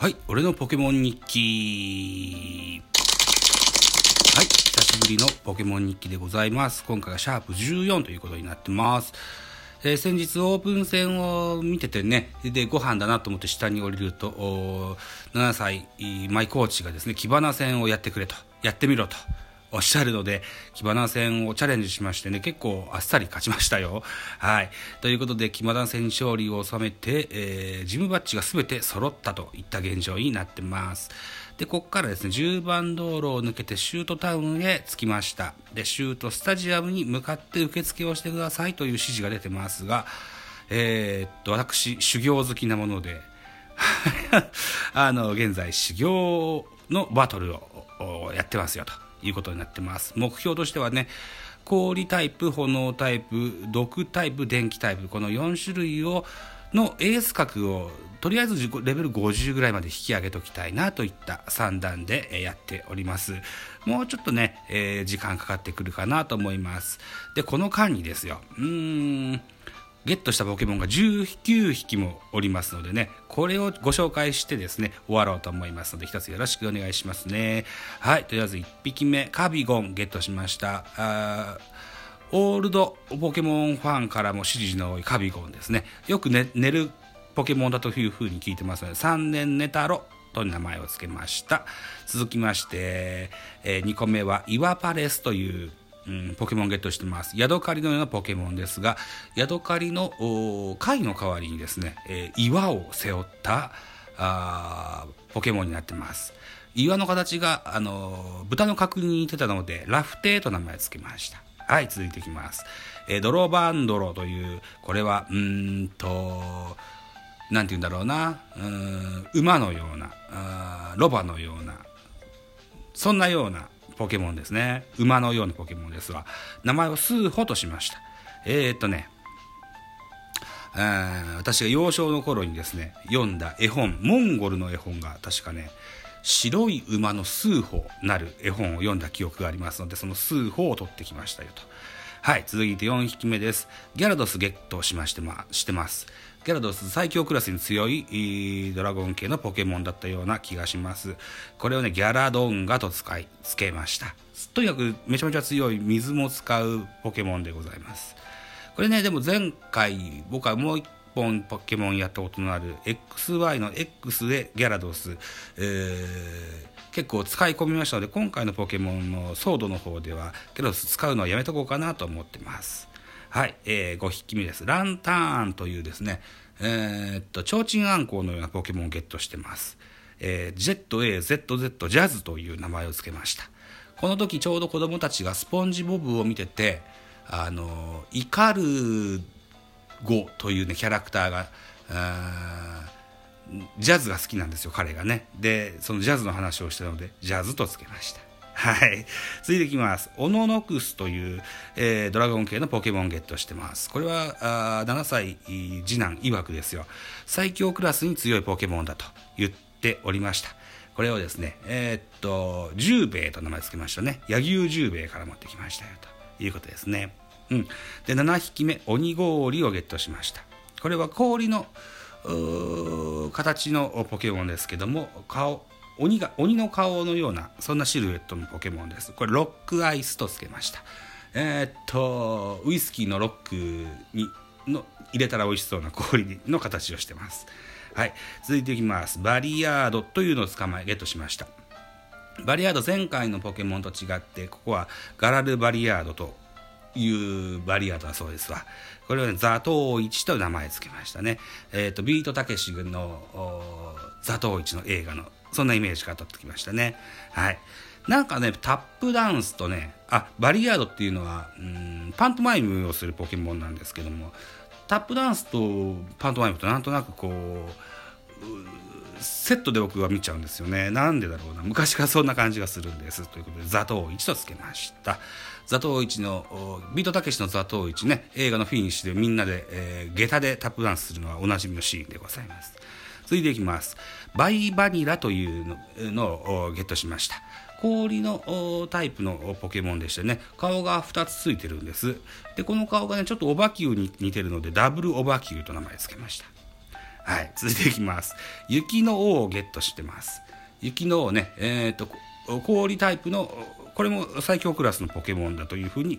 はい、俺のポケモン日記。はい、久しぶりのポケモン日記でございます。今回はシャープ14ということになってます。えー先日オープン戦を見ててね、で、ご飯だなと思って下に降りると、7歳、マイコーチがですね、木花戦をやってくれと、やってみろと。おっしゃるので、キバナ戦をチャレンジしましてね、結構あっさり勝ちましたよ。はい。ということで、キバナ戦勝利を収めて、えージムバッジが全て揃ったといった現状になってます。で、ここからですね、10番道路を抜けてシュートタウンへ着きました。で、シュートスタジアムに向かって受付をしてくださいという指示が出てますが、えーっと、私、修行好きなもので、あの、現在、修行のバトルをやってますよということになってます。目標としてはね、氷タイプ、炎タイプ、毒タイプ、電気タイプ、この4種類を、のエース格を、とりあえずレベル50ぐらいまで引き上げておきたいなといった算段でやっております。もうちょっとね、えー時間かかってくるかなと思います。で、この間にですよ、うーん、ゲットしたポケモンが19匹もおりますのでね、これをご紹介してですね、終わろうと思いますので、一つよろしくお願いしますね。はい、とりあえず1匹目、カビゴンゲットしました。あオールドポケモンファンからも支持の多いカビゴンですね。よく、ね、寝るポケモンだというふうに聞いてますので、3年寝たろと名前を付けました。続きまして、え2個目はイワパレスといううん、ポケモンゲットしてます。ヤドカリのようなポケモンですが、ヤドカリの貝の代わりにですね、えー岩を背負ったあポケモンになってます。岩の形が、あのー豚の角に似てたので、ラフテーと名前付けました。はい、続いていきます。えードロバンドロという、これは、うんと、なんて言うんだろうな、うん馬のような、あロバのような、そんなようなポケモンですね。馬のようなポケモンですが、名前をスーホとしました。えー、っとね、私が幼少の頃にですね、読んだ絵本、モンゴルの絵本が確かね、白い馬のスーホなる絵本を読んだ記憶がありますので、そのスーホを取ってきましたよと。はい、続いて4匹目です。ギャラドスゲットしまして,、ま、してます。ギャラドス最強クラスに強いドラゴン系のポケモンだったような気がします。これをね、ギャラドンガと使い、つけました。とにかくめちゃめちゃ強い水も使うポケモンでございます。これね、でも前回僕はもう一本ポケモンやったことのある XY の X でギャラドス、えー結構使い込みましたので今回のポケモンのソードの方ではギャラドス使うのはやめとこうかなと思ってますはい、えー、5匹目です。ランターンというですねえーっと提灯あんこうのようなポケモンをゲットしてます、えー、ZAZZ ジャズという名前を付けました。この時ちょうど子供たちがスポンジボブを見ててあのイカルゴというねキャラクターがあージャズが好きなんですよ彼がね。でそのジャズの話をしたのでジャズとつけました。はい。続いていきます。オノノクスという、えードラゴン系のポケモンゲットしてます。これはあ7歳次男曰くですよ。最強クラスに強いポケモンだと言っておりました。これをですねえーっと十兵衛と名前付けましたね。柳生十兵衛から持ってきましたよということですね。うん、で7匹目鬼氷をゲットしました。これは氷の形のポケモンですけども顔鬼が鬼の顔のようなそんなシルエットのポケモンです。これロックアイスとつけました。えーっとウイスキーのロックにの入れたら美味しそうな氷の形をしてます。はい。続いていきます。バリヤードというのを捕まえゲットしました。バリヤード前回のポケモンと違ってここはガラルバリヤードというバリヤードだそうですわ。これはねザトウイチと名前付けましたね。えっ、とビートたけし軍のザトウイチの映画のそんなイメージから取ってきましたねはいなんかねタップダンスとねあバリヤードっていうのはうんパントマイムをするポケモンなんですけどもタップダンスとパントマイムとなんとなくこうセットで僕は見ちゃうんですよね。なんでだろうな。昔からそんな感じがするんです。ということで、ザトウイチとつけました。ザトウイチの、ビートたけしのザトウイチね、映画のフィニッシュでみんなで、えー下駄でタップダンスするのはおなじみのシーンでございます。続いていきます。バイバニラというのをゲットしました。氷のタイプのポケモンでしてね、顔が2つついてるんです。で、この顔がね、ちょっとオバキューに似てるので、ダブルオバキューと名前つけました。はい、続いていきます。雪の王をゲットしてます。雪の王ね、えっ、と、氷タイプの、これも最強クラスのポケモンだというふうに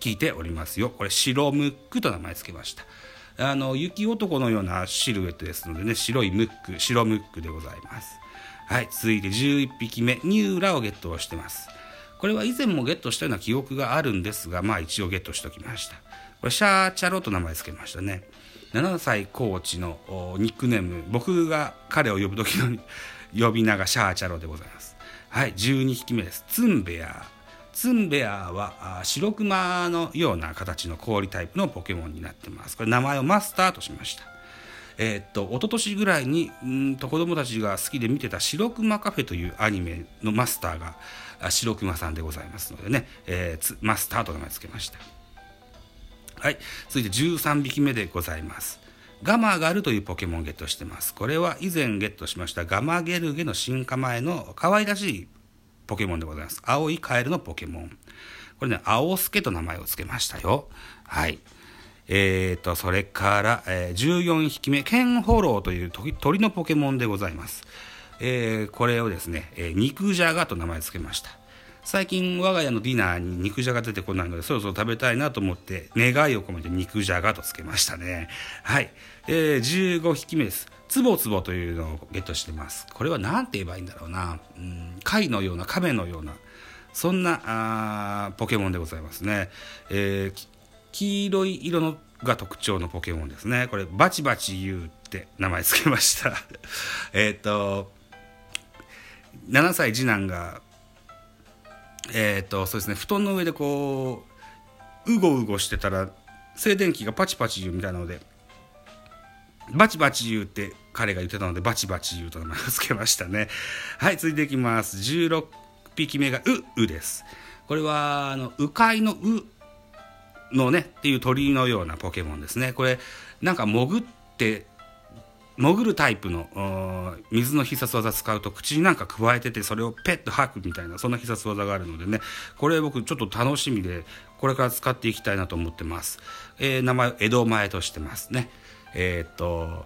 聞いておりますよ。これ、白ムックと名前付けました。あの、雪男のようなシルエットですのでね、白いムック、白ムックでございます。はい、続いて11匹目、ニューラをゲットをしてます。これは以前もゲットしたような記憶があるんですが、まあ一応ゲットしておきました。これ、シャーチャロと名前付けましたね。7歳コーチのニックネーム、僕が彼を呼ぶ時の呼び名がシャーチャロでございます。はい、12匹目です。ツンベア。ツンベアは白クマのような形の氷タイプのポケモンになってます。これ名前をマスターとしました。えー、っと、一昨年ぐらいに、うんと子供たちが好きで見てた白クマカフェというアニメのマスターが白クマさんでございますのでね、えー、マスターと名前付けました。はい、続いて13匹目でございます。ガマガルというポケモンをゲットしてます。これは以前ゲットしましたガマゲルゲの進化前の可愛らしいポケモンでございます。青いカエルのポケモン。これね、青助と名前を付けましたよ。はい。えーと、それから、えー、14匹目、ケンホローという鳥のポケモンでございます。えー、これをですね、えー、肉じゃがと名前付けました。最近我が家のディナーに肉じゃが出てこないのでそろそろ食べたいなと思って願いを込めて肉じゃがとつけましたね。はい、えー、15匹目です。つぼつぼというのをゲットしてます。これは何て言えばいいんだろうな。うん貝のような亀のようなそんなあポケモンでございますね、えー、黄色い色のが特徴のポケモンですね。これバチバチ言うって名前つけました。えっと7歳次男がえっ、とそうですね布団の上でこううごうごしてたら静電気がパチパチ言うみたいなのでバチバチ言うって彼が言ってたのでバチバチ言うと名前を付けましたね。はい続いていきます。16匹目がううです。これはあの鵜飼のうのねっていう鳥のようなポケモンですね。これなんか潜って潜るタイプの水の必殺技使うと口になんか加えててそれをペッと吐くみたいなそんな必殺技があるのでねこれ僕ちょっと楽しみでこれから使っていきたいなと思ってます、えー、名前江戸前としてますね。えー、っと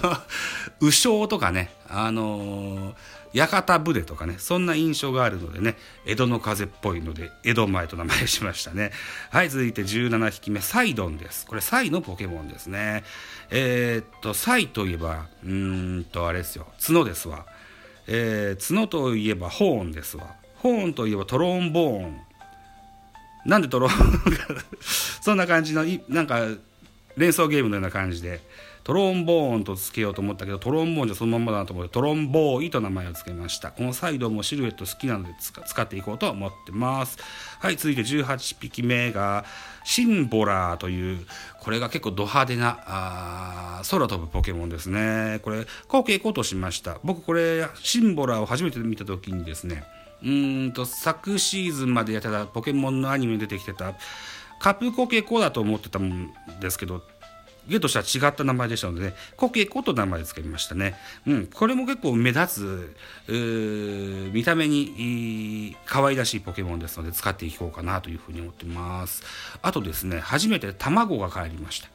鵜匠とかねあのー屋形船とかね、そんな印象があるのでね、江戸の風っぽいので、江戸前と名前しましたね。はい、続いて17匹目、サイドンです。これ、サイのポケモンですね。えー、っと、サイといえば、うーんと、あれですよ、角ですわ。えー、角といえばホーンですわ。ホーンといえばトロンボーン。なんでトロン そんな感じの、なんか、連想ゲームのような感じで、トロンボーンとつけようと思ったけどトロンボーンじゃそのまんまだなと思ってトロンボーイと名前を付けました。このサイドもシルエット好きなので使っていこうと思ってます。はい続いて18匹目がシンボラーというこれが結構ド派手なあ空飛ぶポケモンですね。これ後継行こうとしました。僕これシンボラーを初めて見た時にですねうんと昨シーズンまでやってたポケモンのアニメに出てきてたカプコケコだと思ってたんですけどゲとしては違った名前でしたので、ね、コケコと名前で付けましたね。うん、これも結構目立つ、見た目に可愛らしいポケモンですので使っていこうかなというふうに思ってます。あとですね、初めて卵が帰りました。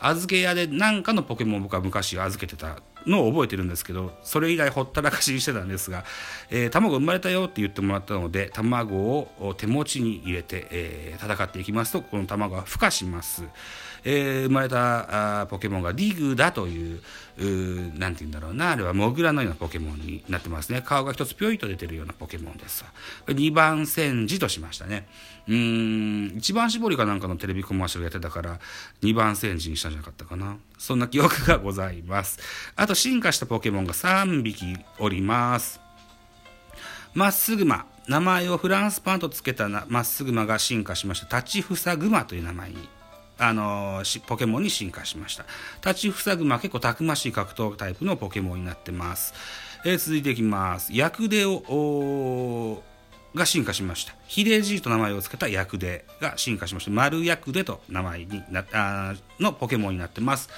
預け屋で何かのポケモンを僕は昔預けてたのを覚えてるんですけどそれ以来ほったらかしにしてたんですが、えー、卵生まれたよって言ってもらったので卵を手持ちに入れて、えー、戦っていきますとこの卵は孵化します。えー、生まれたあポケモンがディグだという何て言うんだろうな。あれはモグラのようなポケモンになってますね。顔が一つぴょいと出てるようなポケモンです2番戦時としましたね。うん一番絞りかなんかのテレビコマーシャルやってたから2番戦時にしたんじゃなかったかな。そんな記憶がございます。あと進化したポケモンが3匹おります。まっすぐま。名前をフランスパンとつけたまっすぐまが進化しました。立ちふさぐまという名前にあのポケモンに進化しました。立ちふさぐま結構たくましい格闘タイプのポケモンになってます、えー、続いていきます。ヤクデをが進化しました。ヒデジーと名前を付けたヤクデが進化しました。丸ヤクデと名前になあのポケモンになってます。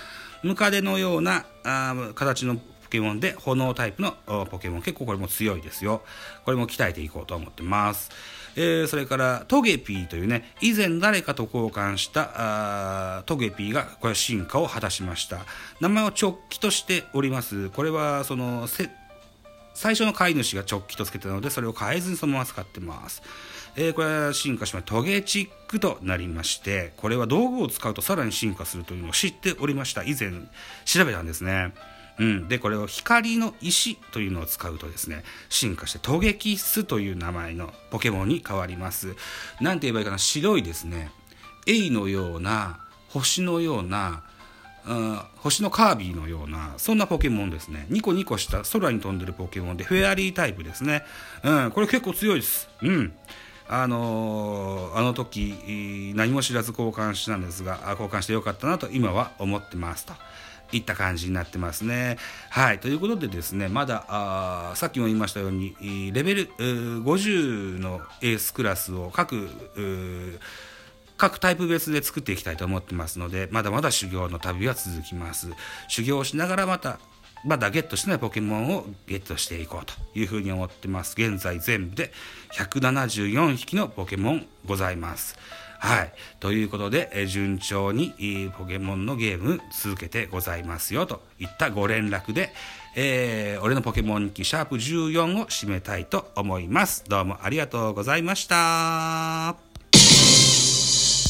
ムカデのようなあ形のポケモンで炎タイプのポケモン。結構これも強いですよ。これも鍛えていこうと思ってます。えー、それからトゲピーというね以前誰かと交換したトゲピーがこれ進化を果たしました。名前を直帰としております。これはその最初の飼い主が直帰とつけたのでそれを変えずにそのまま使ってます。えー、これは進化しました。トゲチックとなりましてこれは道具を使うとさらに進化するというのを知っておりました。以前調べたんですね。うん、でこれを光の石というのを使うとですね進化してトゲキスという名前のポケモンに変わります。何て言えばいいかな白いですね。エイのような星のようなうん、星のカービィのようなそんなポケモンですね。ニコニコした空に飛んでるポケモンでフェアリータイプですね、うん、これ結構強いです。うん。あのー、あの時何も知らず交換したんですが交換してよかったなと今は思ってますと。いった感じになってますね。はい。ということでですね、まだ、あさっきも言いましたように、レベル50のエースクラスを各、各タイプ別で作っていきたいと思ってますので、まだまだ修行の旅は続きます。修行しながらまた、まだゲットしてないポケモンをゲットしていこうというふうに思ってます。現在全部で174匹のポケモンございます。はい。ということで、え順調にポケモンのゲーム続けてございますよといったご連絡で、えー、俺のポケモン日記シャープ14を締めたいと思います。どうもありがとうございました。